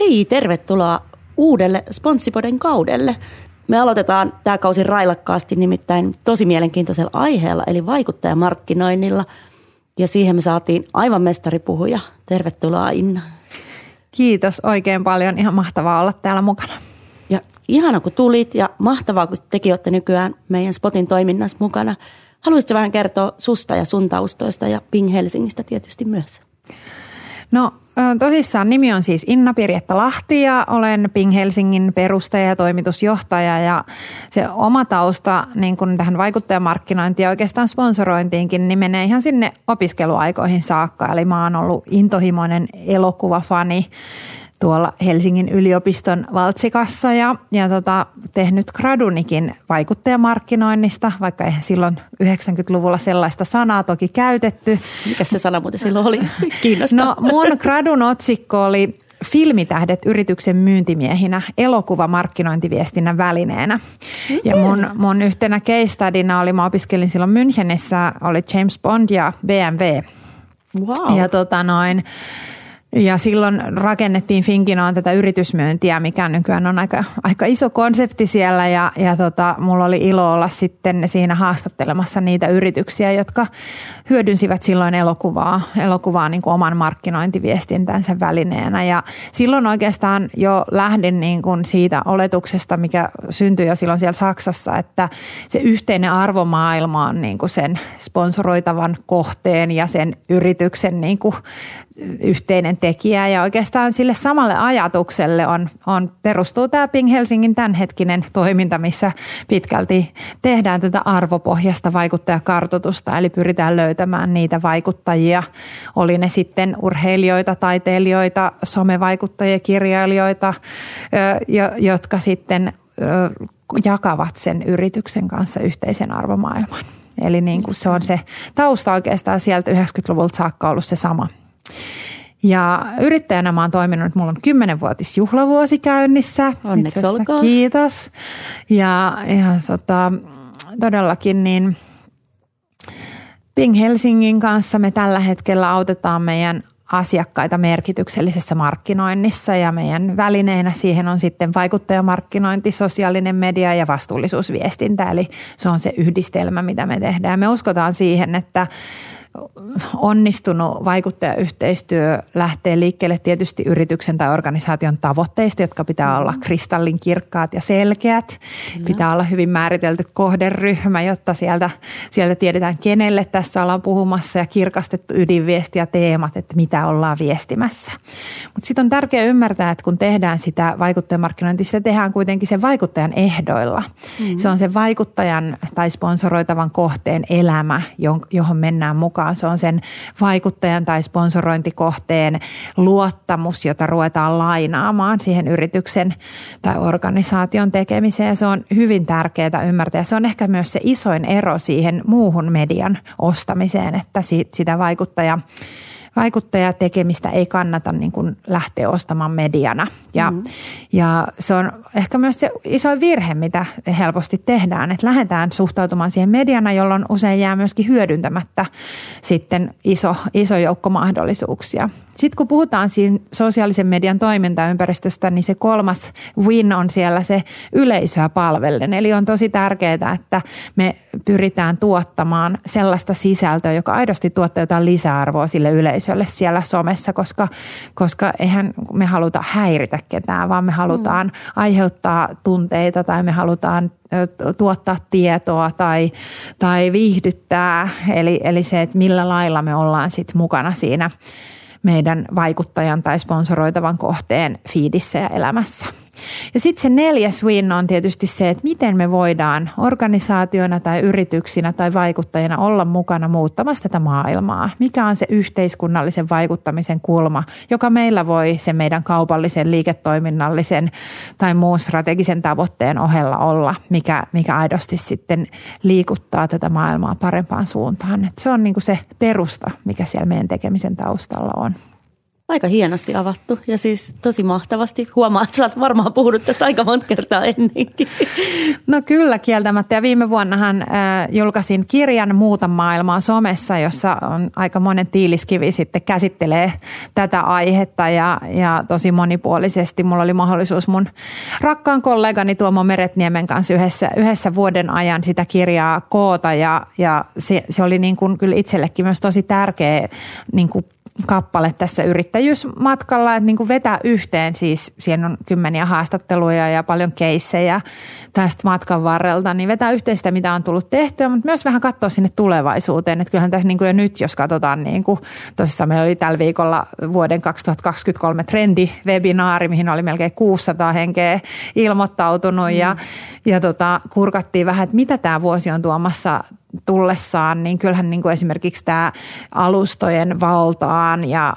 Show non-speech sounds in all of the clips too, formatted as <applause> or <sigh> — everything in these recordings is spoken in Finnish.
Hei, tervetuloa uudelle Sponssipoden kaudelle. Me aloitetaan tämä kausi railakkaasti nimittäin tosi mielenkiintoisella aiheella, eli vaikuttajamarkkinoinnilla. Ja siihen me saatiin aivan mestaripuhuja. Tervetuloa Inna. Kiitos oikein paljon. Ihan mahtavaa olla täällä mukana. Ja ihana kun tulit ja mahtavaa kun tekin olette nykyään meidän Spotin toiminnassa mukana. Haluaisitko vähän kertoa susta ja sun taustoista ja Ping Helsingistä tietysti myös? No tosissaan nimi on siis Inna Pirjetta Lahti ja olen Ping Helsingin perustaja ja toimitusjohtaja ja se oma tausta niin kun tähän vaikuttajamarkkinointiin ja oikeastaan sponsorointiinkin niin menee ihan sinne opiskeluaikoihin saakka. Eli mä oon ollut intohimoinen elokuvafani tuolla Helsingin yliopiston valtsikassa ja, ja tota, tehnyt gradunikin vaikuttajamarkkinoinnista, vaikka eihän silloin 90-luvulla sellaista sanaa toki käytetty. Mikä se sana muuten silloin oli? <laughs> Kiinnostaa. No mun gradun otsikko oli Filmitähdet yrityksen myyntimiehinä elokuva markkinointiviestinnän välineenä. Ja mun, mun yhtenä case studina oli, mä opiskelin silloin Münchenissä, oli James Bond ja BMW. Wow. Ja tota noin, ja silloin rakennettiin Finkinoon tätä yritysmyyntiä, mikä nykyään on aika, aika iso konsepti siellä ja, ja tota, mulla oli ilo olla sitten siinä haastattelemassa niitä yrityksiä, jotka hyödynsivät silloin elokuvaa, elokuvaa niin kuin oman markkinointiviestintänsä välineenä. Ja silloin oikeastaan jo lähdin niin kuin siitä oletuksesta, mikä syntyi jo silloin siellä Saksassa, että se yhteinen arvomaailma on niin kuin sen sponsoroitavan kohteen ja sen yrityksen niin kuin yhteinen tekijä. Ja oikeastaan sille samalle ajatukselle on, on perustuu tämä Ping Helsingin tämänhetkinen toiminta, missä pitkälti tehdään tätä arvopohjasta vaikuttajakartoitusta, eli pyritään löytämään niitä vaikuttajia, oli ne sitten urheilijoita, taiteilijoita, somevaikuttajia, kirjailijoita, jotka sitten jakavat sen yrityksen kanssa yhteisen arvomaailman. Eli niin kuin se on se tausta oikeastaan sieltä 90-luvulta saakka ollut se sama – ja yrittäjänä mä oon toiminut, mulla on kymmenenvuotis juhlavuosi käynnissä. Onneksi olkoon. Kiitos. Ja, ja sota, todellakin niin Ping Helsingin kanssa me tällä hetkellä autetaan meidän asiakkaita merkityksellisessä markkinoinnissa ja meidän välineinä siihen on sitten vaikuttajamarkkinointi, sosiaalinen media ja vastuullisuusviestintä. Eli se on se yhdistelmä, mitä me tehdään. Me uskotaan siihen, että onnistunut vaikuttajayhteistyö lähtee liikkeelle tietysti yrityksen tai organisaation tavoitteista, jotka pitää olla mm-hmm. kristallin kirkkaat ja selkeät. No. Pitää olla hyvin määritelty kohderyhmä, jotta sieltä, sieltä tiedetään, kenelle tässä ollaan puhumassa ja kirkastettu ydinviesti ja teemat, että mitä ollaan viestimässä. Mutta sitten on tärkeää ymmärtää, että kun tehdään sitä vaikuttajamarkkinointia, se tehdään kuitenkin sen vaikuttajan ehdoilla. Mm-hmm. Se on sen vaikuttajan tai sponsoroitavan kohteen elämä, johon mennään mukaan mukaan. Se on sen vaikuttajan tai sponsorointikohteen luottamus, jota ruvetaan lainaamaan siihen yrityksen tai organisaation tekemiseen. Se on hyvin tärkeää ymmärtää. Se on ehkä myös se isoin ero siihen muuhun median ostamiseen, että sitä vaikuttaja vaikuttajatekemistä ei kannata niin kuin lähteä ostamaan mediana. Ja, mm-hmm. ja se on ehkä myös se iso virhe, mitä helposti tehdään, että lähdetään suhtautumaan siihen mediana, jolloin usein jää myöskin hyödyntämättä sitten iso, iso joukko mahdollisuuksia. Sitten kun puhutaan siinä sosiaalisen median toimintaympäristöstä, niin se kolmas win on siellä se yleisöä palvellen. Eli on tosi tärkeää, että me pyritään tuottamaan sellaista sisältöä, joka aidosti tuottaa jotain lisäarvoa sille yleisölle siellä somessa, koska, koska eihän me haluta häiritä ketään, vaan me halutaan mm. aiheuttaa tunteita tai me halutaan tuottaa tietoa tai, tai viihdyttää. Eli, eli se, että millä lailla me ollaan sitten mukana siinä meidän vaikuttajan tai sponsoroitavan kohteen fiidissä ja elämässä. Ja sitten se neljäs win on tietysti se, että miten me voidaan organisaationa tai yrityksinä tai vaikuttajina olla mukana muuttamassa tätä maailmaa. Mikä on se yhteiskunnallisen vaikuttamisen kulma, joka meillä voi sen meidän kaupallisen, liiketoiminnallisen tai muun strategisen tavoitteen ohella olla, mikä, mikä aidosti sitten liikuttaa tätä maailmaa parempaan suuntaan. Et se on niinku se perusta, mikä siellä meidän tekemisen taustalla on. Aika hienosti avattu ja siis tosi mahtavasti. Huomaa, että sä oot varmaan puhunut tästä aika monta kertaa ennenkin. No kyllä kieltämättä ja viime vuonnahan äh, julkaisin kirjan Muuta maailmaa somessa, jossa on aika monen tiiliskivi sitten käsittelee tätä aihetta ja, ja tosi monipuolisesti. Mulla oli mahdollisuus mun rakkaan kollegani Tuomo Meretniemen kanssa yhdessä, yhdessä vuoden ajan sitä kirjaa koota ja, ja se, se oli niin kuin kyllä itsellekin myös tosi tärkeä niin kuin kappale tässä yrittäjyysmatkalla, että niin kuin vetää yhteen siis, siinä on kymmeniä haastatteluja ja paljon keissejä tästä matkan varrelta, niin vetää yhteen sitä, mitä on tullut tehtyä, mutta myös vähän katsoa sinne tulevaisuuteen. Että kyllähän tässä niin kuin jo nyt, jos katsotaan, niin kuin, tosissaan meillä oli tällä viikolla vuoden 2023 trendi-webinaari, mihin oli melkein 600 henkeä ilmoittautunut mm. ja, ja tota, kurkattiin vähän, että mitä tämä vuosi on tuomassa tullessaan, niin kyllähän niin kuin esimerkiksi tämä alustojen valtaan ja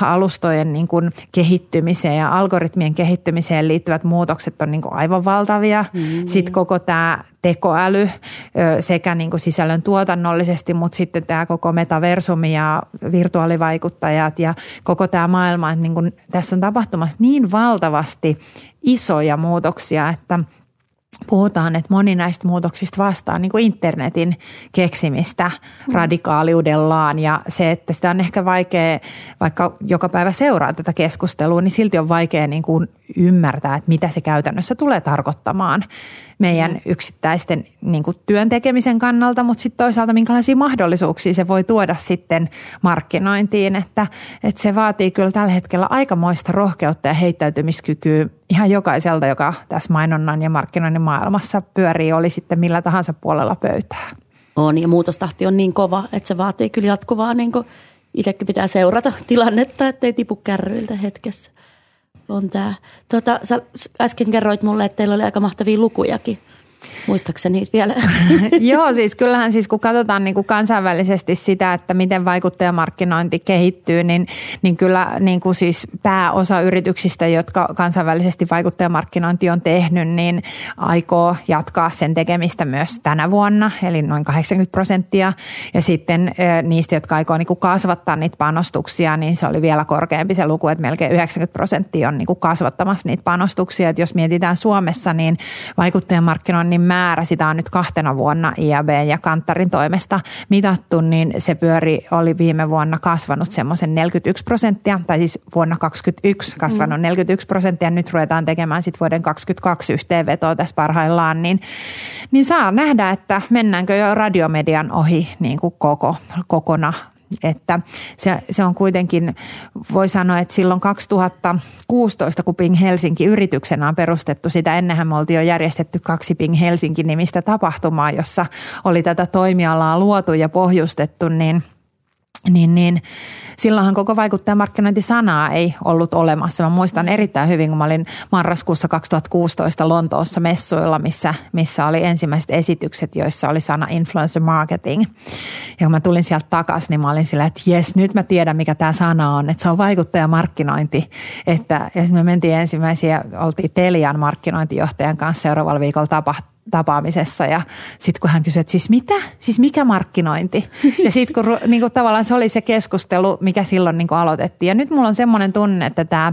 alustojen niin kuin kehittymiseen ja algoritmien kehittymiseen liittyvät muutokset on niin kuin aivan valtavia. Mm. Sitten koko tämä tekoäly sekä niin kuin sisällön tuotannollisesti, mutta sitten tämä koko metaversumi ja virtuaalivaikuttajat ja koko tämä maailma, että niin kuin tässä on tapahtumassa niin valtavasti isoja muutoksia, että – puhutaan, että moni näistä muutoksista vastaa niin kuin internetin keksimistä mm. radikaaliudellaan ja se, että sitä on ehkä vaikea, vaikka joka päivä seuraa tätä keskustelua, niin silti on vaikea niin kuin ymmärtää, että mitä se käytännössä tulee tarkoittamaan meidän mm. yksittäisten niin kuin työn tekemisen kannalta, mutta sitten toisaalta minkälaisia mahdollisuuksia se voi tuoda sitten markkinointiin, että, että se vaatii kyllä tällä hetkellä aikamoista rohkeutta ja heittäytymiskykyä ihan jokaiselta, joka tässä mainonnan ja markkinoinnin maailmassa pyörii, oli sitten millä tahansa puolella pöytää. On ja muutostahti on niin kova, että se vaatii kyllä jatkuvaa, niin kuin itsekin pitää seurata <laughs> tilannetta, ettei tipu kärryiltä hetkessä on tämä. Tota, sä äsken kerroit mulle, että teillä oli aika mahtavia lukujakin Muistaakseni niitä vielä? <laughs> Joo, siis kyllähän siis kun katsotaan niin kuin kansainvälisesti sitä, että miten vaikuttajamarkkinointi kehittyy, niin, niin kyllä niin kuin siis pääosa yrityksistä, jotka kansainvälisesti vaikuttajamarkkinointi on tehnyt, niin aikoo jatkaa sen tekemistä myös tänä vuonna, eli noin 80 prosenttia. Ja sitten niistä, jotka aikoo niin kuin kasvattaa niitä panostuksia, niin se oli vielä korkeampi se luku, että melkein 90 prosenttia on niin kuin kasvattamassa niitä panostuksia. Että jos mietitään Suomessa, niin vaikuttajamarkkinoinnin markkinoinnin määrä, sitä on nyt kahtena vuonna IAB ja Kantarin toimesta mitattu, niin se pyöri oli viime vuonna kasvanut semmoisen 41 prosenttia, tai siis vuonna 2021 kasvanut mm. 41 prosenttia, nyt ruvetaan tekemään sitten vuoden 2022 yhteenvetoa tässä parhaillaan, niin, niin saa nähdä, että mennäänkö jo radiomedian ohi niin kuin koko, kokona että se, se on kuitenkin, voi sanoa, että silloin 2016, kun Ping Helsinki yrityksenä on perustettu, sitä ennenhän me oltiin jo järjestetty kaksi Ping Helsinki-nimistä tapahtumaa, jossa oli tätä toimialaa luotu ja pohjustettu, niin, niin, niin silloinhan koko vaikuttajamarkkinointi-sanaa ei ollut olemassa. Mä muistan erittäin hyvin, kun mä olin marraskuussa 2016 Lontoossa messuilla, missä, missä oli ensimmäiset esitykset, joissa oli sana influencer marketing. Ja kun mä tulin sieltä takaisin, niin mä olin sillä, että jes, nyt mä tiedän, mikä tämä sana on, että se on vaikuttajamarkkinointi. Että, ja sitten me mentiin ensimmäisiä, oltiin Telian markkinointijohtajan kanssa seuraavalla viikolla tapaht, tapaamisessa ja sitten kun hän kysyi, että siis mitä? Siis mikä markkinointi? Ja sitten kun niin kuin tavallaan se oli se keskustelu, mikä silloin niin kuin aloitettiin. Ja nyt mulla on semmoinen tunne, että tämä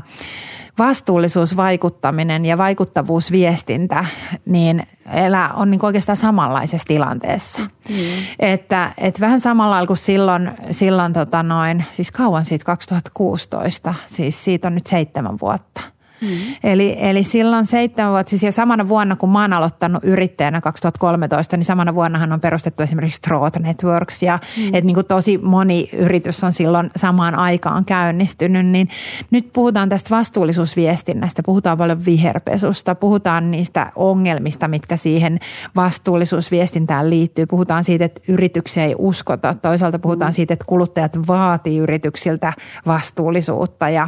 vastuullisuusvaikuttaminen ja vaikuttavuusviestintä, niin elää, on niin oikeastaan samanlaisessa tilanteessa. Mm. Että, että vähän samalla lailla kuin silloin, silloin tota noin, siis kauan siitä 2016, siis siitä on nyt seitsemän vuotta – Mm. Eli, eli silloin seitsemän vuotta, siis ja samana vuonna kun mä oon aloittanut yrittäjänä 2013, niin samana vuonnahan on perustettu esimerkiksi Trot Networks. Ja mm. että niin kuin tosi moni yritys on silloin samaan aikaan käynnistynyt, niin nyt puhutaan tästä vastuullisuusviestinnästä, puhutaan paljon viherpesusta, puhutaan niistä ongelmista, mitkä siihen vastuullisuusviestintään liittyy, puhutaan siitä, että yrityksiä ei uskota, toisaalta puhutaan mm. siitä, että kuluttajat vaatii yrityksiltä vastuullisuutta. Ja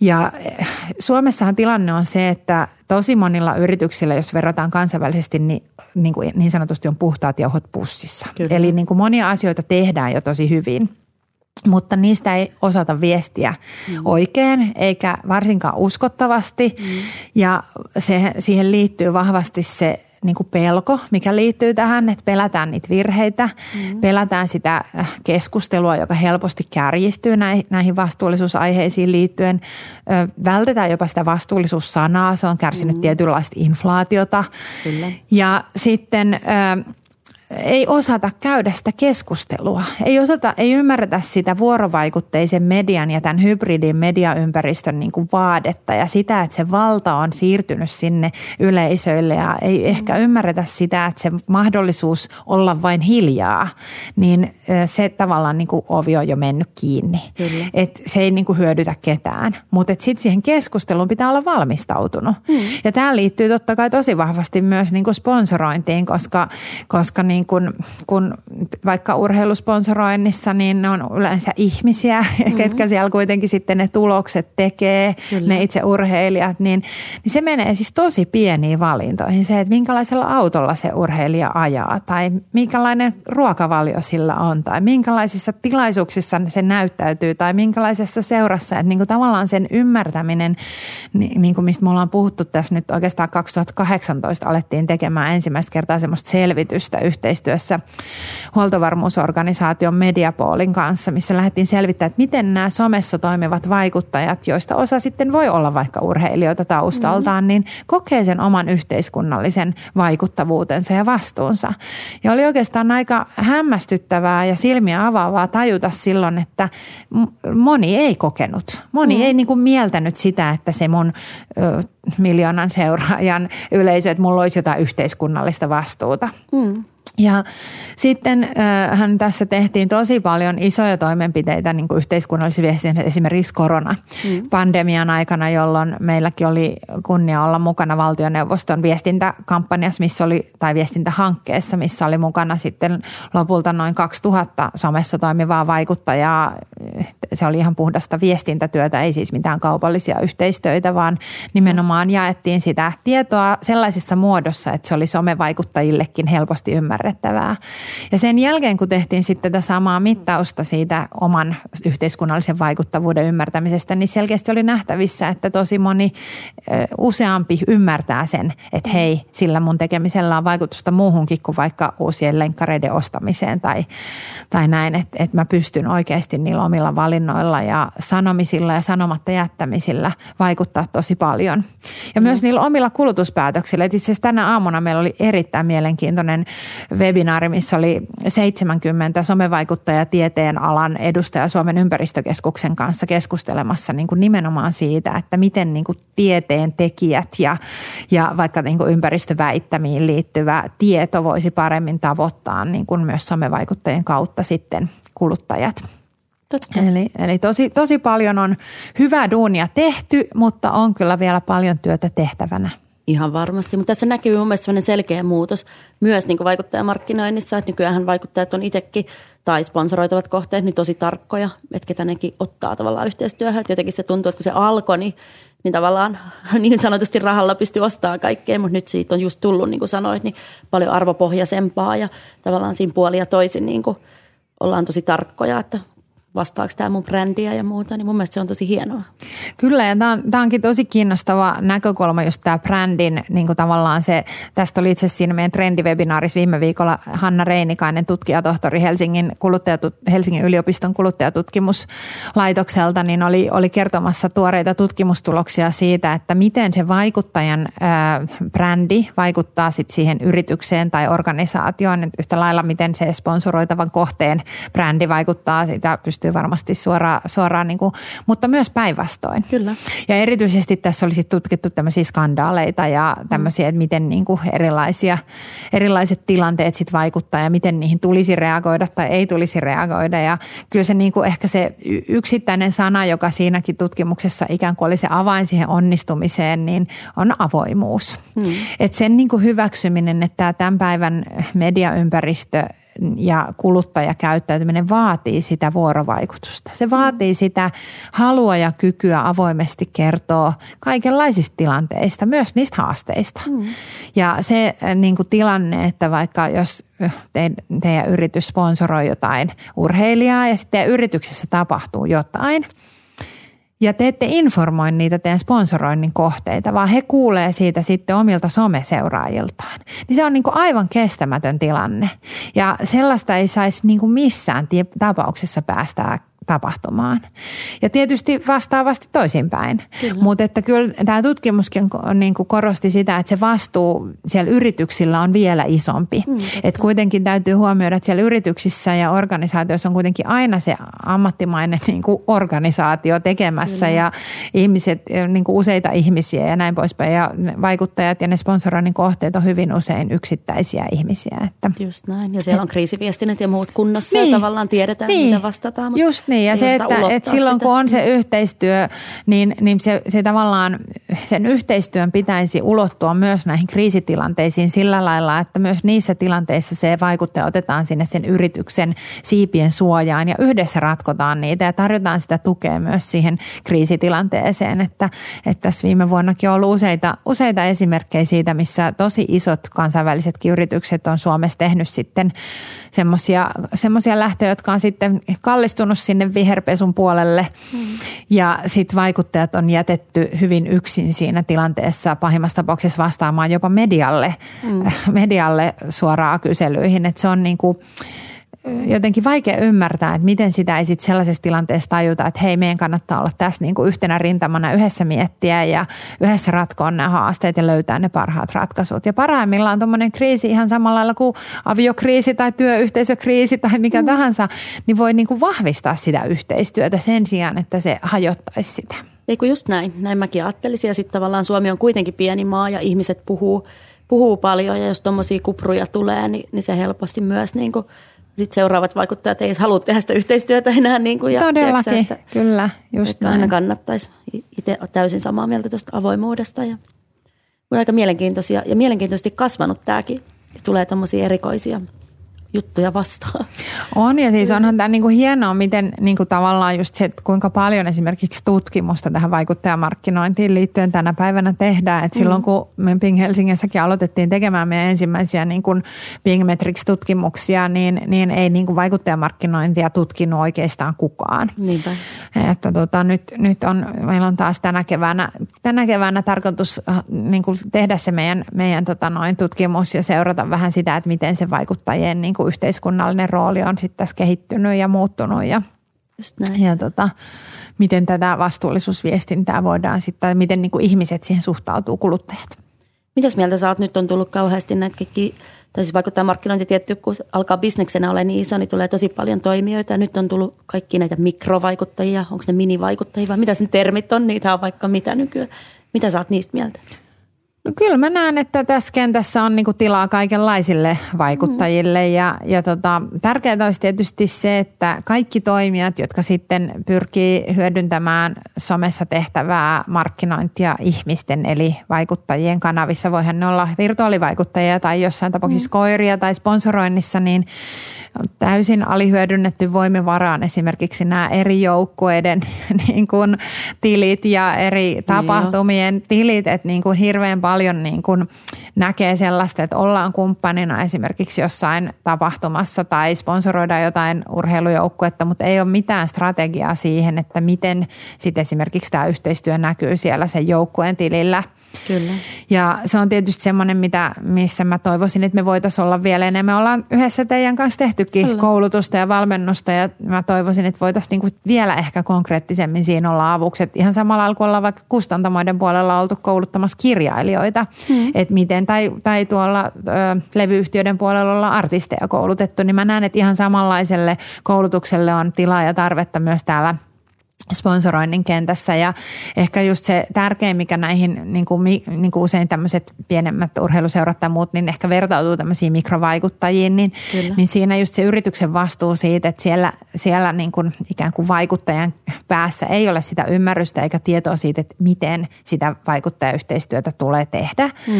ja eh, Suomessahan tilanne on se, että tosi monilla yrityksillä, jos verrataan kansainvälisesti, niin, niin, kuin niin sanotusti on puhtaat jauhot pussissa. Kyllä. Eli niin kuin monia asioita tehdään jo tosi hyvin mutta niistä ei osata viestiä mm. oikein eikä varsinkaan uskottavasti. Mm. Ja se, siihen liittyy vahvasti se niin kuin pelko, mikä liittyy tähän, että pelätään niitä virheitä, mm. pelätään sitä äh, keskustelua, joka helposti kärjistyy näihin vastuullisuusaiheisiin liittyen. Vältetään jopa sitä vastuullisuussanaa, se on kärsinyt mm. tietynlaista inflaatiota. Kyllä. Ja sitten ei osata käydä sitä keskustelua. Ei, osata, ei ymmärretä sitä vuorovaikutteisen median ja tämän hybridin mediaympäristön niin kuin vaadetta ja sitä, että se valta on siirtynyt sinne yleisöille ja ei ehkä ymmärretä sitä, että se mahdollisuus olla vain hiljaa, niin se tavallaan niin kuin ovi on jo mennyt kiinni. Kyllä. Et se ei niin kuin hyödytä ketään, mutta sitten siihen keskusteluun pitää olla valmistautunut. Hmm. Ja tämä liittyy totta kai tosi vahvasti myös niin kuin sponsorointiin, koska, koska niin niin kun, kun vaikka urheilusponsoroinnissa, niin ne on yleensä ihmisiä, <laughs> mm-hmm. ketkä siellä kuitenkin sitten ne tulokset tekee, Kyllä. ne itse urheilijat, niin, niin se menee siis tosi pieniin valintoihin. Se, että minkälaisella autolla se urheilija ajaa tai minkälainen ruokavalio sillä on tai minkälaisissa tilaisuuksissa se näyttäytyy tai minkälaisessa seurassa. Että niin kuin tavallaan sen ymmärtäminen, niin, niin kuin mistä me ollaan puhuttu tässä nyt oikeastaan 2018 alettiin tekemään ensimmäistä kertaa semmoista selvitystä yhteen yhteistyössä huoltovarmuusorganisaation Mediapoolin kanssa, missä lähdettiin selvittämään, että miten nämä somessa toimivat vaikuttajat, joista osa sitten voi olla vaikka urheilijoita taustaltaan, mm. niin kokee sen oman yhteiskunnallisen vaikuttavuutensa ja vastuunsa. Ja oli oikeastaan aika hämmästyttävää ja silmiä avaavaa tajuta silloin, että moni ei kokenut. Moni mm. ei niin kuin mieltänyt sitä, että se mun ö, miljoonan seuraajan yleisö, että mulla olisi jotain yhteiskunnallista vastuuta. Mm. Ja sitten äh, hän tässä tehtiin tosi paljon isoja toimenpiteitä niin kuin yhteiskunnallisissa viestinnässä, esimerkiksi korona-pandemian mm. aikana, jolloin meilläkin oli kunnia olla mukana valtioneuvoston viestintäkampanjassa, missä oli, tai viestintähankkeessa, missä oli mukana sitten lopulta noin 2000 somessa toimivaa vaikuttajaa. Se oli ihan puhdasta viestintätyötä, ei siis mitään kaupallisia yhteistöitä, vaan nimenomaan jaettiin sitä tietoa sellaisessa muodossa, että se oli somevaikuttajillekin helposti ymmärrettävää ymmärrettävää. Ja sen jälkeen, kun tehtiin sitten tätä samaa mittausta siitä oman yhteiskunnallisen vaikuttavuuden ymmärtämisestä, niin selkeästi oli nähtävissä, että tosi moni useampi ymmärtää sen, että hei, sillä mun tekemisellä on vaikutusta muuhunkin kuin vaikka uusien lenkkareiden ostamiseen tai, tai näin, että, että mä pystyn oikeasti niillä omilla valinnoilla ja sanomisilla ja sanomatta jättämisillä vaikuttaa tosi paljon. Ja myös mm. niillä omilla kulutuspäätöksillä. itse asiassa tänä aamuna meillä oli erittäin mielenkiintoinen webinaari, missä oli 70 somevaikuttaja tieteen alan edustaja Suomen ympäristökeskuksen kanssa keskustelemassa niin kuin nimenomaan siitä, että miten niin kuin tieteen tekijät ja, ja vaikka niin kuin ympäristöväittämiin liittyvä tieto voisi paremmin tavoittaa niin kuin myös somevaikuttajien kautta sitten kuluttajat. Totta. Eli, eli tosi, tosi paljon on hyvää duunia tehty, mutta on kyllä vielä paljon työtä tehtävänä. Ihan varmasti, mutta tässä näkyy mun mielestä selkeä muutos myös niin vaikuttajamarkkinoinnissa, että nykyään vaikuttajat on itsekin tai sponsoroitavat kohteet niin tosi tarkkoja, että ketä nekin ottaa tavallaan yhteistyöhön. Että jotenkin se tuntuu, että kun se alkoi, niin, niin tavallaan <laughs> niin sanotusti rahalla pystyy ostamaan kaikkea, mutta nyt siitä on just tullut, niin kuin sanoit, niin paljon arvopohjaisempaa ja tavallaan siinä puoli ja toisin niin kuin ollaan tosi tarkkoja, että vastaako tämä mun brändiä ja muuta, niin mun mielestä se on tosi hienoa. Kyllä ja tämä, on, tämä onkin tosi kiinnostava näkökulma just tämä brändin, niin kuin tavallaan se, tästä oli itse asiassa siinä meidän trendivebinaarissa viime viikolla Hanna Reinikainen, tutkijatohtori Helsingin, kuluttajatut, Helsingin yliopiston kuluttajatutkimuslaitokselta, niin oli, oli kertomassa tuoreita tutkimustuloksia siitä, että miten se vaikuttajan ää, brändi vaikuttaa sit siihen yritykseen tai organisaatioon, yhtä lailla miten se sponsoroitavan kohteen brändi vaikuttaa sitä, pystyy pystyy varmasti suoraan, suoraan niin kuin, mutta myös päinvastoin. Kyllä. Ja erityisesti tässä olisi tutkittu tämmöisiä skandaaleita ja tämmöisiä, että miten niin kuin erilaisia, erilaiset tilanteet sit vaikuttaa ja miten niihin tulisi reagoida tai ei tulisi reagoida. Ja kyllä se niin kuin ehkä se yksittäinen sana, joka siinäkin tutkimuksessa ikään kuin oli se avain siihen onnistumiseen, niin on avoimuus. Hmm. Että sen niin kuin hyväksyminen, että tämä tämän päivän mediaympäristö – ja kuluttajakäyttäytyminen vaatii sitä vuorovaikutusta. Se vaatii sitä halua ja kykyä avoimesti kertoa kaikenlaisista tilanteista, myös niistä haasteista. Mm. Ja se äh, niin kuin tilanne, että vaikka jos äh, te, teidän yritys sponsoroi jotain urheilijaa ja sitten yrityksessä tapahtuu jotain – ja te ette informoi niitä teidän sponsoroinnin kohteita, vaan he kuulee siitä sitten omilta someseuraajiltaan. Niin se on niin kuin aivan kestämätön tilanne. Ja sellaista ei saisi niin kuin missään tapauksessa päästää tapahtumaan. Ja tietysti vastaavasti toisinpäin. Mutta että kyllä tämä tutkimuskin niin kuin korosti sitä, että se vastuu siellä yrityksillä on vielä isompi. Mm, että kuitenkin täytyy huomioida, että siellä yrityksissä ja organisaatioissa on kuitenkin aina se ammattimainen <laughs> niin kuin organisaatio tekemässä kyllä. ja ihmiset, niin kuin useita ihmisiä ja näin poispäin. Ja vaikuttajat ja ne sponsoroinnin kohteet on hyvin usein yksittäisiä ihmisiä. Että. Just näin. Ja siellä on <laughs> kriisiviestinnät ja muut kunnossa niin. ja tavallaan tiedetään, niin. mitä vastataan. Mutta Just niin, ja se, että, että silloin sitä. kun on se yhteistyö, niin, niin se, se tavallaan sen yhteistyön pitäisi ulottua myös näihin kriisitilanteisiin sillä lailla, että myös niissä tilanteissa se vaikuttaja otetaan sinne sen yrityksen siipien suojaan ja yhdessä ratkotaan niitä ja tarjotaan sitä tukea myös siihen kriisitilanteeseen. Että, että tässä viime vuonnakin on ollut useita, useita esimerkkejä siitä, missä tosi isot kansainvälisetkin yritykset on Suomessa tehnyt sitten semmoisia lähtöjä, jotka on sitten kallistunut sinne viherpesun puolelle mm. ja sitten vaikuttajat on jätetty hyvin yksin siinä tilanteessa pahimmassa tapauksessa vastaamaan jopa medialle, mm. <laughs> medialle suoraan kyselyihin, että se on niin kuin – jotenkin vaikea ymmärtää, että miten sitä ei sitten sellaisessa tilanteessa tajuta, että hei, meidän kannattaa olla tässä niin kuin yhtenä rintamana yhdessä miettiä ja yhdessä ratkoa nämä haasteet ja löytää ne parhaat ratkaisut. Ja parhaimmillaan tuommoinen kriisi ihan samalla lailla kuin aviokriisi tai työyhteisökriisi tai mikä mm. tahansa, niin voi niin kuin vahvistaa sitä yhteistyötä sen sijaan, että se hajottaisi sitä. Ei kun just näin, näin mäkin ajattelisin ja sitten tavallaan Suomi on kuitenkin pieni maa ja ihmiset puhuu, puhuu paljon ja jos tuommoisia kupruja tulee, niin, niin se helposti myös niin kuin – sitten seuraavat vaikuttajat ei edes halua tehdä sitä yhteistyötä enää. Niin kuin, ja Todellakin, tiiäksä, että, kyllä, just että näin. aina kannattaisi itse täysin samaa mieltä tuosta avoimuudesta. Ja, aika mielenkiintoisia ja mielenkiintoisesti kasvanut tämäkin. Tulee tämmöisiä erikoisia juttuja vastaan. On ja siis onhan tämä niinku hienoa, miten niinku tavallaan just se, että kuinka paljon esimerkiksi tutkimusta tähän vaikuttajamarkkinointiin liittyen tänä päivänä tehdään. Et silloin mm. kun me Ping Helsingissäkin aloitettiin tekemään meidän ensimmäisiä niinku Ping Metrics-tutkimuksia, niin, niin ei niinku vaikuttajamarkkinointia tutkinut oikeastaan kukaan. Niinpä. Että tota, nyt, nyt on, meillä on taas tänä keväänä, tänä keväänä tarkoitus äh, niinku tehdä se meidän, meidän tota noin tutkimus ja seurata vähän sitä, että miten se vaikuttajien niinku kuin yhteiskunnallinen rooli on sitten tässä kehittynyt ja muuttunut ja, Just näin. ja tota, miten tätä vastuullisuusviestintää voidaan sitten, miten niin kuin ihmiset siihen suhtautuu, kuluttajat. Mitäs mieltä sä oot? Nyt on tullut kauheasti näitä kaikki, tai siis vaikuttaa markkinointi tietty, kun alkaa bisneksenä olla niin iso, niin tulee tosi paljon toimijoita. Ja nyt on tullut kaikki näitä mikrovaikuttajia, onko ne minivaikuttajia vai mitä sen termit on, niitä on vaikka mitä nykyään. Mitä sä oot niistä mieltä? No kyllä mä näen, että tässä kentässä on niinku tilaa kaikenlaisille vaikuttajille mm. ja, ja tota, tärkeää olisi tietysti se, että kaikki toimijat, jotka sitten pyrkii hyödyntämään somessa tehtävää markkinointia ihmisten eli vaikuttajien kanavissa, voihan ne olla virtuaalivaikuttajia tai jossain tapauksessa mm. koiria tai sponsoroinnissa, niin täysin alihyödynnetty voimivaraan esimerkiksi nämä eri joukkueiden <laughs> niin kuin, tilit ja eri tapahtumien tilit, että niin kuin hirveän paljon niin kuin, näkee sellaista, että ollaan kumppanina esimerkiksi jossain tapahtumassa tai sponsoroidaan jotain urheilujoukkuetta, mutta ei ole mitään strategiaa siihen, että miten sitten esimerkiksi tämä yhteistyö näkyy siellä sen joukkueen tilillä – Kyllä. Ja se on tietysti semmoinen, mitä, missä mä toivoisin, että me voitaisiin olla vielä enemmän. Me ollaan yhdessä teidän kanssa tehtykin Kyllä. koulutusta ja valmennusta ja mä toivoisin, että voitaisiin niinku vielä ehkä konkreettisemmin siinä olla avuksi. Et ihan samalla lailla kuin ollaan vaikka kustantamoiden puolella oltu kouluttamassa kirjailijoita, hmm. että miten, tai, tai tuolla ö, levyyhtiöiden puolella ollaan artisteja koulutettu, niin mä näen, että ihan samanlaiselle koulutukselle on tilaa ja tarvetta myös täällä – sponsoroinnin kentässä ja ehkä just se tärkein, mikä näihin niin kuin, niin kuin usein tämmöiset pienemmät urheiluseurat tai muut, niin ehkä vertautuu tämmöisiin mikrovaikuttajiin, niin, niin siinä just se yrityksen vastuu siitä, että siellä, siellä niin kuin ikään kuin vaikuttajan päässä ei ole sitä ymmärrystä eikä tietoa siitä, että miten sitä vaikuttajayhteistyötä tulee tehdä, mm.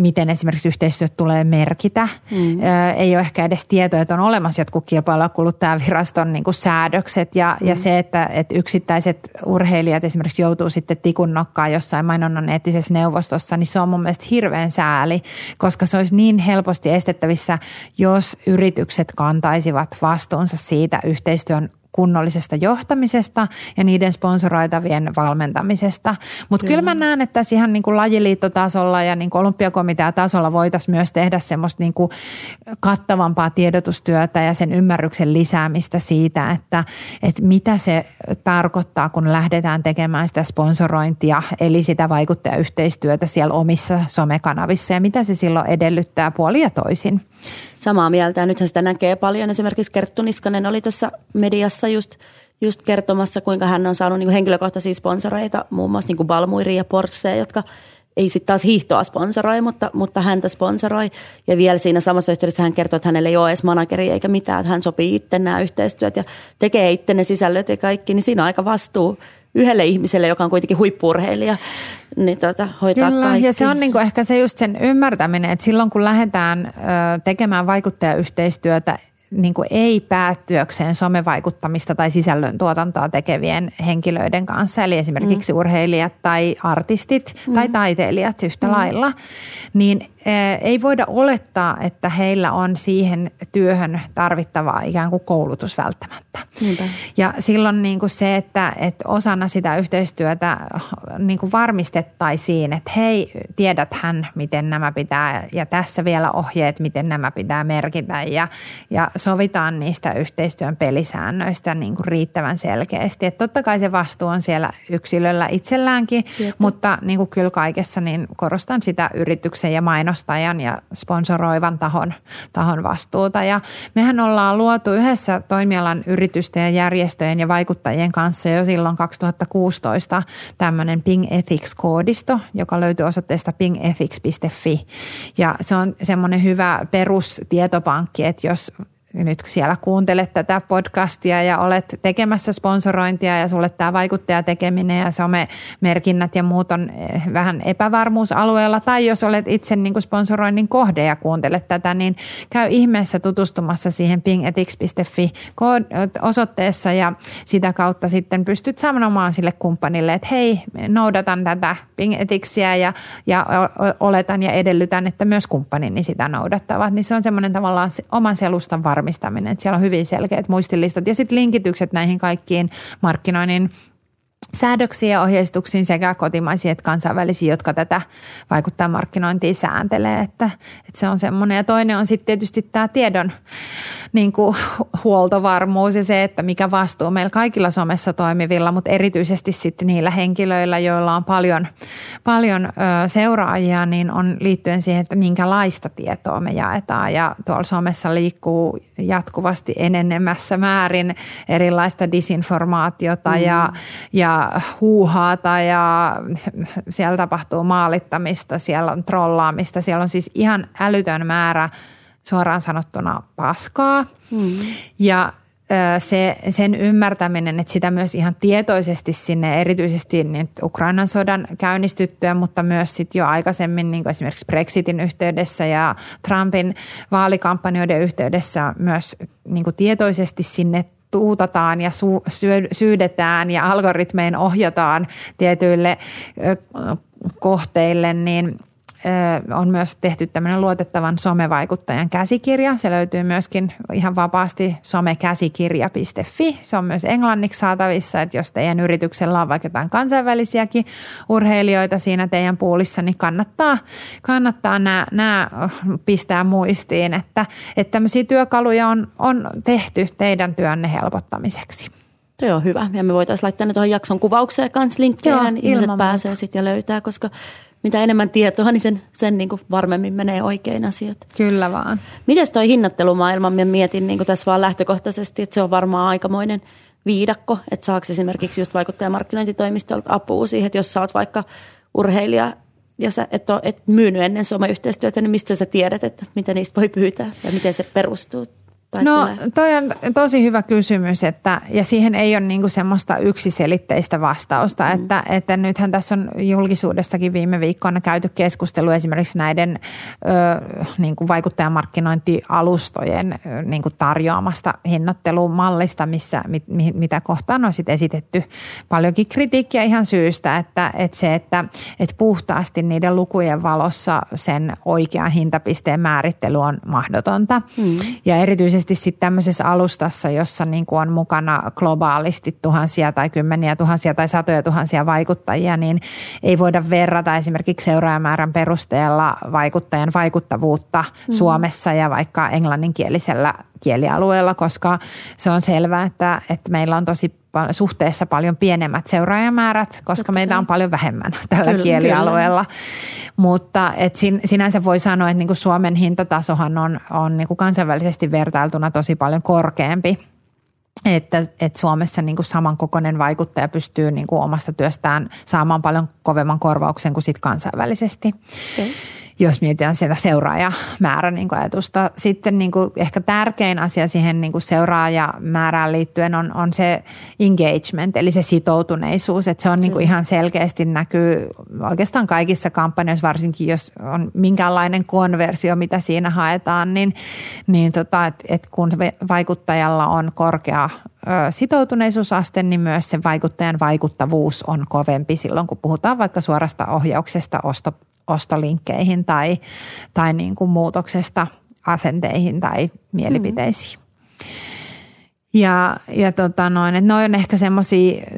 miten esimerkiksi yhteistyöt tulee merkitä. Mm. Ei ole ehkä edes tietoa, että on olemassa jotkut kilpailu- ja kuluttajaviraston niin kuin säädökset ja, mm. ja se, että, että yksittäiset urheilijat esimerkiksi joutuu sitten tikun nokkaan jossain mainonnan eettisessä neuvostossa, niin se on mun mielestä hirveän sääli, koska se olisi niin helposti estettävissä, jos yritykset kantaisivat vastuunsa siitä yhteistyön kunnollisesta johtamisesta ja niiden sponsoroitavien valmentamisesta. Mutta kyllä mä näen, että tässä ihan niin kuin lajiliittotasolla ja niin kuin olympiakomitea-tasolla voitaisiin myös tehdä semmoista niin kuin kattavampaa tiedotustyötä ja sen ymmärryksen lisäämistä siitä, että, että mitä se tarkoittaa, kun lähdetään tekemään sitä sponsorointia, eli sitä vaikuttajayhteistyötä siellä omissa somekanavissa ja mitä se silloin edellyttää puoli ja toisin. Samaa mieltä ja nythän sitä näkee paljon. Esimerkiksi Kerttu Niskanen oli tässä mediassa just, just kertomassa, kuinka hän on saanut niin henkilökohtaisia sponsoreita, muun muassa niin Balmuiri ja Porsche, jotka ei sitten taas hiihtoa sponsoroi, mutta, mutta häntä sponsoroi. Ja vielä siinä samassa yhteydessä hän kertoo, että hänellä ei ole edes manageri eikä mitään, että hän sopii itse nämä yhteistyöt ja tekee itse ne sisällöt ja kaikki, niin siinä on aika vastuu yhdelle ihmiselle, joka on kuitenkin huippurheilija, niin tota, hoitaa Kyllä, kaikki. ja se on niinku ehkä se just sen ymmärtäminen, että silloin kun lähdetään ö, tekemään vaikuttajayhteistyötä, niin kuin ei päättyökseen somevaikuttamista tai sisällön tuotantoa tekevien henkilöiden kanssa, eli esimerkiksi mm. urheilijat tai artistit mm. tai taiteilijat yhtä mm. lailla, niin ei voida olettaa, että heillä on siihen työhön tarvittavaa ikään kuin koulutus välttämättä. Niinpä. Ja silloin niin kuin se, että, että osana sitä yhteistyötä niin kuin varmistettaisiin, että hei, tiedät hän, miten nämä pitää ja tässä vielä ohjeet, miten nämä pitää merkitä ja, ja sovitaan niistä yhteistyön pelisäännöistä niin kuin riittävän selkeästi. Että totta kai se vastuu on siellä yksilöllä itselläänkin, Tietä. mutta niin kuin kyllä kaikessa niin korostan sitä yrityksen ja mainos mainostajan ja sponsoroivan tahon, tahon vastuuta. Ja mehän ollaan luotu yhdessä toimialan yritysten ja järjestöjen ja vaikuttajien kanssa jo silloin 2016 tämmöinen Ping Ethics-koodisto, joka löytyy osoitteesta pingethics.fi. Ja se on semmoinen hyvä perustietopankki, että jos nyt siellä kuuntelet tätä podcastia ja olet tekemässä sponsorointia ja sulle tämä vaikuttaja tekeminen ja some-merkinnät ja muut on eh, vähän epävarmuusalueella tai jos olet itse niin kuin sponsoroinnin kohde ja kuuntelet tätä, niin käy ihmeessä tutustumassa siihen pingethics.fi osoitteessa ja sitä kautta sitten pystyt sanomaan sille kumppanille, että hei, noudatan tätä pingethiksiä ja, ja oletan ja edellytän, että myös kumppanini sitä noudattavat, niin se on semmoinen tavallaan oman selustan varmistus varmistaminen, että siellä on hyvin selkeät muistilistat ja sitten linkitykset näihin kaikkiin markkinoinnin säädöksiin ja ohjeistuksiin sekä kotimaisiin että kansainvälisiin, jotka tätä vaikuttaa markkinointiin sääntelee. Että, että se on semmoinen. Ja toinen on sitten tietysti tämä tiedon niin kuin <laughs> huoltovarmuus ja se, että mikä vastuu meillä kaikilla somessa toimivilla, mutta erityisesti sitten niillä henkilöillä, joilla on paljon, paljon seuraajia, niin on liittyen siihen, että minkälaista tietoa me jaetaan. Ja tuolla somessa liikkuu jatkuvasti enenemässä määrin erilaista disinformaatiota mm. ja, ja huuhaata ja siellä tapahtuu maalittamista, siellä on trollaamista, siellä on siis ihan älytön määrä – suoraan sanottuna paskaa. Mm. Ja se, sen ymmärtäminen, että sitä myös ihan tietoisesti sinne erityisesti niin Ukrainan sodan käynnistyttyä, mutta myös sit jo aikaisemmin niin kuin esimerkiksi Brexitin yhteydessä ja Trumpin vaalikampanjoiden yhteydessä myös niin kuin tietoisesti sinne tuutataan ja su- syydetään ja algoritmein ohjataan tietyille kohteille, niin on myös tehty tämmöinen luotettavan somevaikuttajan käsikirja. Se löytyy myöskin ihan vapaasti somekäsikirja.fi. Se on myös englanniksi saatavissa, että jos teidän yrityksellä on vaikka jotain kansainvälisiäkin urheilijoita siinä teidän puulissa, niin kannattaa, kannattaa nämä, nämä pistää muistiin, että, että tämmöisiä työkaluja on, on tehty teidän työnne helpottamiseksi. Tuo on hyvä. Ja me voitaisiin laittaa ne tuohon jakson kuvaukseen kanssa linkkejä, niin ihmiset pääsee sitten ja löytää, koska mitä enemmän tietoa, niin sen, sen niin kuin varmemmin menee oikein asiat. Kyllä vaan. Miten toi hinnoittelumaailma, mä mietin niin kuin tässä vaan lähtökohtaisesti, että se on varmaan aikamoinen viidakko, että saako esimerkiksi just vaikuttajamarkkinointitoimistolta apua siihen, että jos sä oot vaikka urheilija ja sä et ole et myynyt ennen someyhteistyötä, niin mistä sä tiedät, että mitä niistä voi pyytää ja miten se perustuu? Tai no tulee? toi on tosi hyvä kysymys että, ja siihen ei ole niinku semmoista yksiselitteistä vastausta, mm. että, että nythän tässä on julkisuudessakin viime viikkoina käyty keskustelu esimerkiksi näiden ö, niinku vaikuttajamarkkinointialustojen ö, niinku tarjoamasta hinnoittelumallista, missä, mit, mitä kohtaan on sit esitetty paljonkin kritiikkiä ihan syystä, että, että se, että, että puhtaasti niiden lukujen valossa sen oikean hintapisteen määrittely on mahdotonta mm. ja erityisesti erityisesti sitten tämmöisessä alustassa, jossa niin kuin on mukana globaalisti tuhansia tai kymmeniä tuhansia tai satoja tuhansia vaikuttajia, niin ei voida verrata esimerkiksi seuraajamäärän perusteella vaikuttajan vaikuttavuutta mm. Suomessa ja vaikka englanninkielisellä kielialueella, koska se on selvää, että, että meillä on tosi suhteessa paljon pienemmät seuraajamäärät, koska Totta meitä on paljon vähemmän tällä kyllä, kielialueella. Kyllä. Mutta et sin, sinänsä voi sanoa, että niinku Suomen hintatasohan on, on niinku kansainvälisesti vertailtuna tosi paljon korkeampi että, että Suomessa niin kuin samankokoinen vaikuttaja pystyy niin kuin omasta työstään saamaan paljon kovemman korvauksen kuin sit kansainvälisesti. Okay jos mietitään sitä seuraajamäärän niin kuin ajatusta. Sitten niin kuin ehkä tärkein asia siihen niin kuin seuraajamäärään liittyen on, on se engagement, eli se sitoutuneisuus. Että se on niin kuin ihan selkeästi näkyy oikeastaan kaikissa kampanjoissa, varsinkin jos on minkäänlainen konversio, mitä siinä haetaan, niin, niin tota, että et kun vaikuttajalla on korkea sitoutuneisuusaste, niin myös se vaikuttajan vaikuttavuus on kovempi silloin, kun puhutaan vaikka suorasta ohjauksesta, osto, ostolinkkeihin tai, tai niin kuin muutoksesta asenteihin tai mielipiteisiin. Mm. Ja, ja tota noin, että noin on ehkä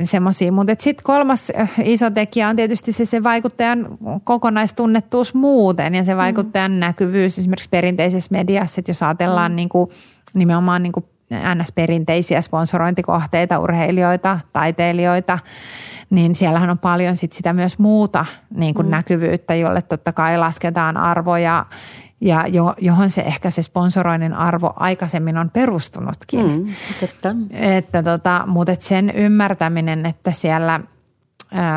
semmoisia, mutta sitten kolmas äh, iso tekijä on tietysti se, se vaikuttajan kokonaistunnettuus muuten ja se mm. vaikuttajan mm. näkyvyys esimerkiksi perinteisessä mediassa, että jos ajatellaan mm. niin kuin, nimenomaan niin kuin NS-perinteisiä sponsorointikohteita, urheilijoita, taiteilijoita, niin siellähän on paljon sit sitä myös muuta niin kuin mm. näkyvyyttä, jolle totta kai lasketaan arvoja ja jo, johon se ehkä se sponsoroinnin arvo aikaisemmin on perustunutkin. Mm, että. Että tota, mutta et sen ymmärtäminen, että siellä –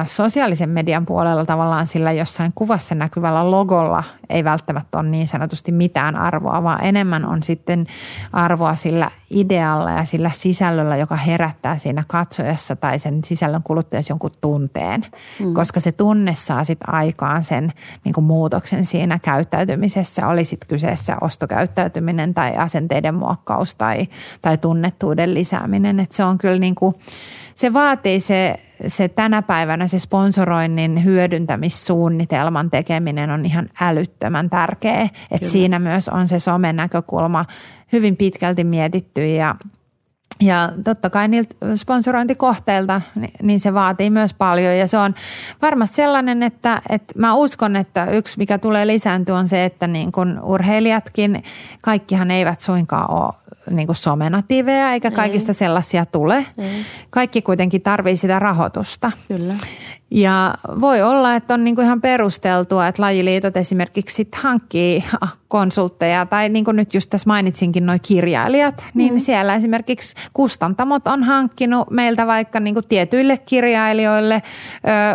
sosiaalisen median puolella tavallaan sillä jossain kuvassa näkyvällä logolla ei välttämättä ole niin sanotusti mitään arvoa, vaan enemmän on sitten arvoa sillä idealla ja sillä sisällöllä, joka herättää siinä katsojassa tai sen sisällön kuluttajassa jonkun tunteen. Mm. Koska se tunne saa sitten aikaan sen niin kuin muutoksen siinä käyttäytymisessä, oli sitten kyseessä ostokäyttäytyminen tai asenteiden muokkaus tai, tai tunnettuuden lisääminen. Et se on kyllä niin kuin, se vaatii se se tänä päivänä se sponsoroinnin hyödyntämissuunnitelman tekeminen on ihan älyttömän tärkeä. Että siinä myös on se somen näkökulma hyvin pitkälti mietitty ja ja totta kai niiltä sponsorointikohteilta, niin se vaatii myös paljon ja se on varmasti sellainen, että, että mä uskon, että yksi mikä tulee lisääntyä on se, että niin kun urheilijatkin, kaikkihan eivät suinkaan ole niin kuin somenatiiveja eikä kaikista Ei. sellaisia tule. Ei. Kaikki kuitenkin tarvii sitä rahoitusta. Kyllä. Ja voi olla, että on niin kuin ihan perusteltua, että lajiliitot esimerkiksi sit hankkii konsultteja tai niin kuin nyt just tässä mainitsinkin noin kirjailijat, niin mm. siellä esimerkiksi kustantamot on hankkinut meiltä vaikka niin kuin tietyille kirjailijoille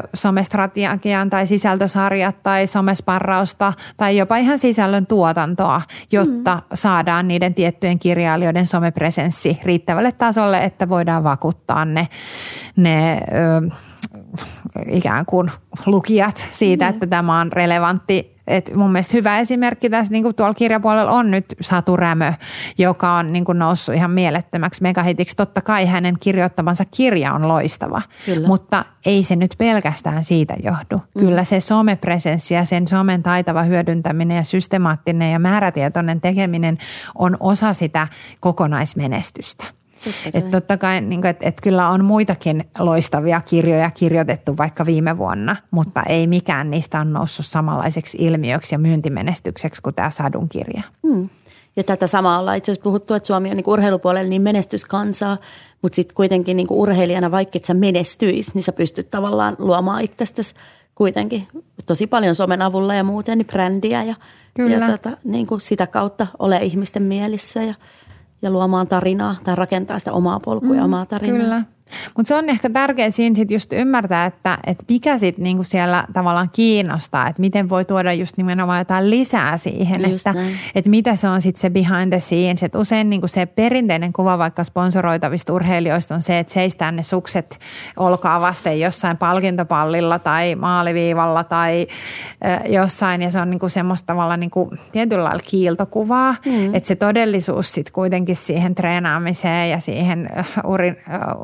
ö, somestrategian tai sisältösarjat tai somesparrausta tai jopa ihan sisällön tuotantoa, jotta mm. saadaan niiden tiettyjen kirjailijoiden somepresenssi riittävälle tasolle, että voidaan vakuuttaa ne, ne ö, ikään kuin lukijat siitä, mm. että tämä on relevantti et mun mielestä hyvä esimerkki tässä niin kuin tuolla kirjapuolella on nyt Satu Rämö, joka on niin kuin noussut ihan mielettömäksi megahitiksi. Totta kai hänen kirjoittamansa kirja on loistava, Kyllä. mutta ei se nyt pelkästään siitä johdu. Mm. Kyllä se somepresenssi ja sen somen taitava hyödyntäminen ja systemaattinen ja määrätietoinen tekeminen on osa sitä kokonaismenestystä. Että totta kai, niin kuin, että, että kyllä on muitakin loistavia kirjoja kirjoitettu vaikka viime vuonna, mutta ei mikään niistä on noussut samanlaiseksi ilmiöksi ja myyntimenestykseksi kuin tämä Sadun kirja. Hmm. Ja tätä samaa ollaan itse asiassa puhuttu, että Suomi on niin urheilupuolella niin menestyskansaa, mutta sitten kuitenkin niin urheilijana, vaikka et sä menestyis, niin sä pystyt tavallaan luomaan itsestäsi kuitenkin tosi paljon somen avulla ja muuten niin brändiä ja, Kyllä. ja tota, niin kuin sitä kautta ole ihmisten mielissä ja – ja luomaan tarinaa tai rakentaa sitä omaa polkua mm, ja omaa tarinaa. Kyllä. Mutta se on ehkä tärkeää siinä sit just ymmärtää, että, että mikä sitten niinku siellä tavallaan kiinnostaa, että miten voi tuoda just nimenomaan jotain lisää siihen, just että, että mitä se on sitten se behind the scenes. Että usein niinku se perinteinen kuva vaikka sponsoroitavista urheilijoista on se, että seistään ne sukset olkaa vasten jossain palkintopallilla tai maaliviivalla tai ö, jossain ja se on niinku semmoista tavallaan niinku tietyllä lailla kiiltokuvaa, mm. että se todellisuus sitten kuitenkin siihen treenaamiseen ja siihen urin,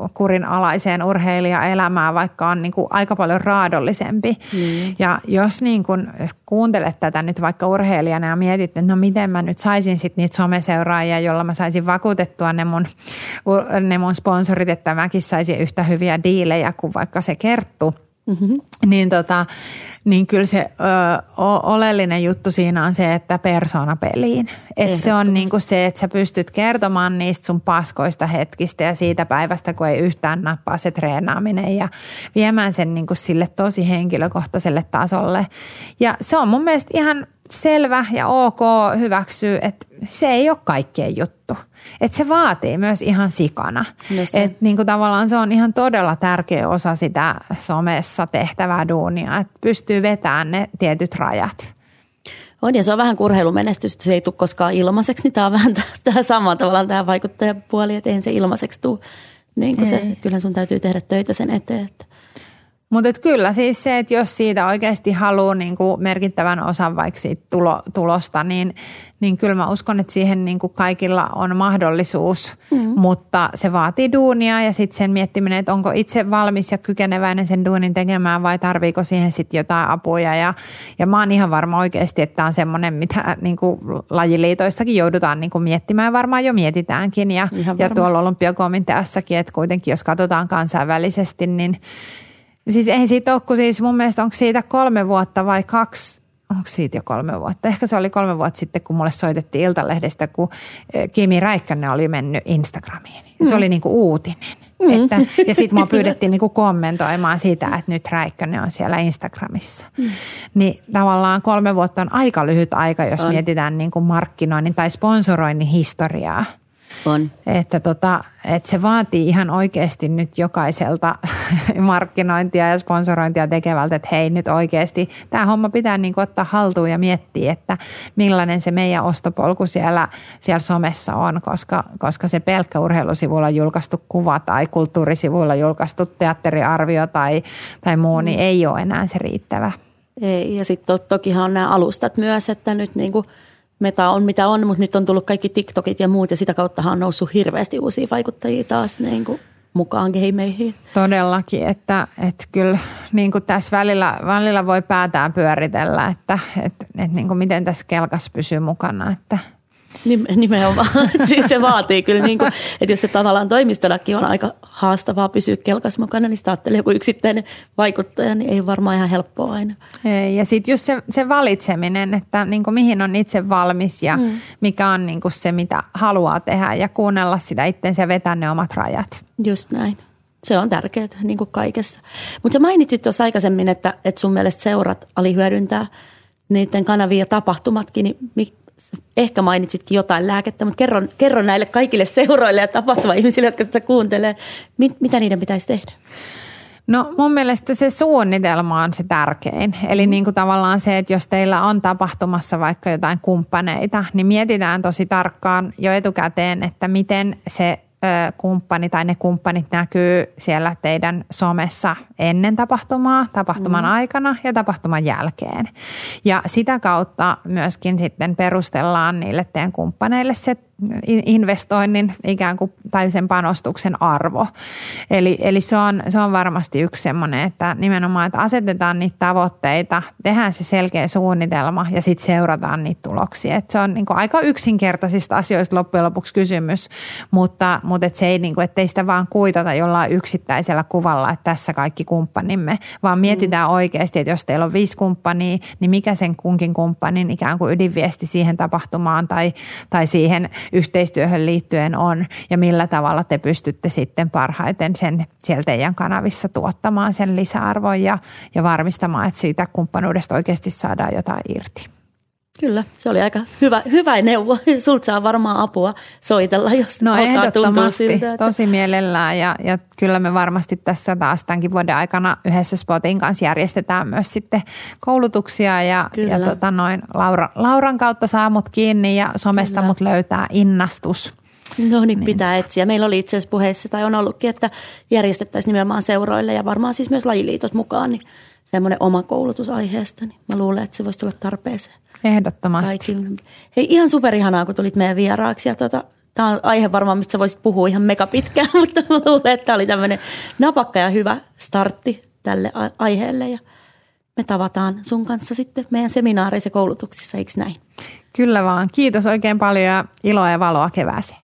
uh, kurinalaiseen urheilijaelämään, vaikka on niin kuin aika paljon raadollisempi. Mm. Ja jos niin kuin kuuntelet tätä nyt vaikka urheilijana ja mietit, että no miten mä nyt saisin sitten niitä someseuraajia, jolla mä saisin vakuutettua ne mun, ne mun sponsorit, että mäkin saisin yhtä hyviä diilejä kuin vaikka se Kerttu – Mm-hmm. Niin, tota, niin kyllä se ö, oleellinen juttu siinä on se, että persona peliin. Et se on niinku se, että sä pystyt kertomaan niistä sun paskoista hetkistä ja siitä päivästä, kun ei yhtään nappaa se treenaaminen ja viemään sen niinku sille tosi henkilökohtaiselle tasolle. Ja se on mun mielestä ihan selvä ja ok hyväksyä, että se ei ole kaikkien juttu. Että se vaatii myös ihan sikana. No että niin kuin tavallaan se on ihan todella tärkeä osa sitä somessa tehtävää duunia, että pystyy vetämään ne tietyt rajat. On ja se on vähän kurheilumenestys, että se ei tule koskaan ilmaiseksi, niin tämä on vähän tämä sama tavallaan tämä vaikuttajapuoli, että eihän se ilmaiseksi tule. Niin kuin se, kyllä sun täytyy tehdä töitä sen eteen. Että. Mutta kyllä siis se, että jos siitä oikeasti haluaa niin kuin merkittävän osan vaikka siitä tulo, tulosta, niin, niin kyllä mä uskon, että siihen niin kuin kaikilla on mahdollisuus, mm. mutta se vaatii duunia ja sitten sen miettiminen, että onko itse valmis ja kykeneväinen sen duunin tekemään vai tarviiko siihen sitten jotain apuja. Ja, ja mä oon ihan varma oikeasti, että tämä on semmoinen, mitä niin kuin lajiliitoissakin joudutaan niin kuin miettimään, varmaan jo mietitäänkin ja, ja tuolla olympiakomiteassakin, että kuitenkin jos katsotaan kansainvälisesti, niin – Siis ei siitä ole, kun siis mun mielestä onko siitä kolme vuotta vai kaksi, onko siitä jo kolme vuotta? Ehkä se oli kolme vuotta sitten, kun mulle soitettiin Iltalehdestä, kun e, Kimi Räikkönen oli mennyt Instagramiin. Se mm. oli niinku uutinen. Mm. Että, <laughs> ja sitten mua pyydettiin niinku kommentoimaan sitä, että nyt Räikkönen on siellä Instagramissa. Mm. Niin tavallaan kolme vuotta on aika lyhyt aika, jos on. mietitään niinku markkinoinnin tai sponsoroinnin historiaa – on. Että, tota, että se vaatii ihan oikeasti nyt jokaiselta <laughs> markkinointia ja sponsorointia tekevältä, että hei nyt oikeasti tämä homma pitää niin ottaa haltuun ja miettiä, että millainen se meidän ostopolku siellä, siellä somessa on, koska, koska se pelkkä urheilusivuilla julkaistu kuva tai kulttuurisivuilla julkaistu teatteriarvio tai, tai muu, niin mm. ei ole enää se riittävä. Ei, ja sitten to, tokihan on nämä alustat myös, että nyt niin kuin – meta on mitä on, mutta nyt on tullut kaikki TikTokit ja muut ja sitä kautta on noussut hirveästi uusia vaikuttajia taas niin kuin mukaan gameihin. Todellakin, että, että kyllä niin kuin tässä välillä, välillä voi päätään pyöritellä, että, että, että niin kuin miten tässä kelkas pysyy mukana, että – Nimenomaan. <laughs> siis se vaatii kyllä, niin kuin, että jos se tavallaan toimistollakin on aika haastavaa pysyä kelkas mukana, niin sitä ajattelee joku yksittäinen vaikuttaja, niin ei varmaan ihan helppoa aina. Ei, ja sitten just se, se valitseminen, että niin kuin mihin on itse valmis ja mm. mikä on niin kuin se, mitä haluaa tehdä ja kuunnella sitä itsensä ja vetää ne omat rajat. Just näin. Se on tärkeää niin kuin kaikessa. Mutta sä mainitsit tuossa aikaisemmin, että, että sun mielestä seurat alihyödyntää niiden kanavia ja tapahtumatkin, niin ehkä mainitsitkin jotain lääkettä, mutta kerron, kerron näille kaikille seuroille ja tapahtuma-ihmisille, jotka tätä kuuntelee, mit, mitä niiden pitäisi tehdä? No mun mielestä se suunnitelma on se tärkein. Eli niin kuin tavallaan se, että jos teillä on tapahtumassa vaikka jotain kumppaneita, niin mietitään tosi tarkkaan jo etukäteen, että miten se kumppani tai ne kumppanit näkyy siellä teidän somessa ennen tapahtumaa, tapahtuman mm. aikana ja tapahtuman jälkeen. Ja sitä kautta myöskin sitten perustellaan niille teidän kumppaneille se investoinnin ikään kuin, tai sen panostuksen arvo. Eli, eli se, on, se on varmasti yksi semmoinen, että nimenomaan, että asetetaan niitä tavoitteita, tehdään se selkeä suunnitelma ja sitten seurataan niitä tuloksia. Et se on niin kuin aika yksinkertaisista asioista loppujen lopuksi kysymys, mutta, mutta et se ei, niin kuin, ettei sitä vaan kuitata jollain yksittäisellä kuvalla, että tässä kaikki kumppanimme, vaan mietitään mm. oikeasti, että jos teillä on viisi kumppania, niin mikä sen kunkin kumppanin ikään kuin ydinviesti siihen tapahtumaan tai, tai siihen yhteistyöhön liittyen on ja millä tavalla te pystytte sitten parhaiten sen siellä teidän kanavissa tuottamaan sen lisäarvon ja, ja varmistamaan, että siitä kumppanuudesta oikeasti saadaan jotain irti. Kyllä, se oli aika hyvä, hyvä neuvo. <laughs> Sulta saa varmaan apua soitella, jos no, alkaa tuntua siltä. Että... tosi mielellään ja, ja kyllä me varmasti tässä taas tämänkin vuoden aikana yhdessä Spotin kanssa järjestetään myös sitten koulutuksia ja, ja tota noin, Laura, Lauran kautta saa mut kiinni ja somesta kyllä. mut löytää innastus. No niin, niin, pitää etsiä. Meillä oli itse asiassa puheessa tai on ollutkin, että järjestettäisiin nimenomaan seuroille ja varmaan siis myös lajiliitot mukaan, niin semmoinen oma koulutus aiheesta, niin mä luulen, että se voisi tulla tarpeeseen. Ehdottomasti. Kaikille. Hei, ihan superihanaa, kun tulit meidän vieraaksi ja tota, tämä on aihe varmaan, mistä voisit puhua ihan mega pitkään, <laughs> mutta mä luulen, että tämä oli tämmöinen napakka ja hyvä startti tälle aiheelle ja me tavataan sun kanssa sitten meidän seminaareissa ja koulutuksissa, eikö näin? Kyllä vaan. Kiitos oikein paljon ja iloa ja valoa kevääseen.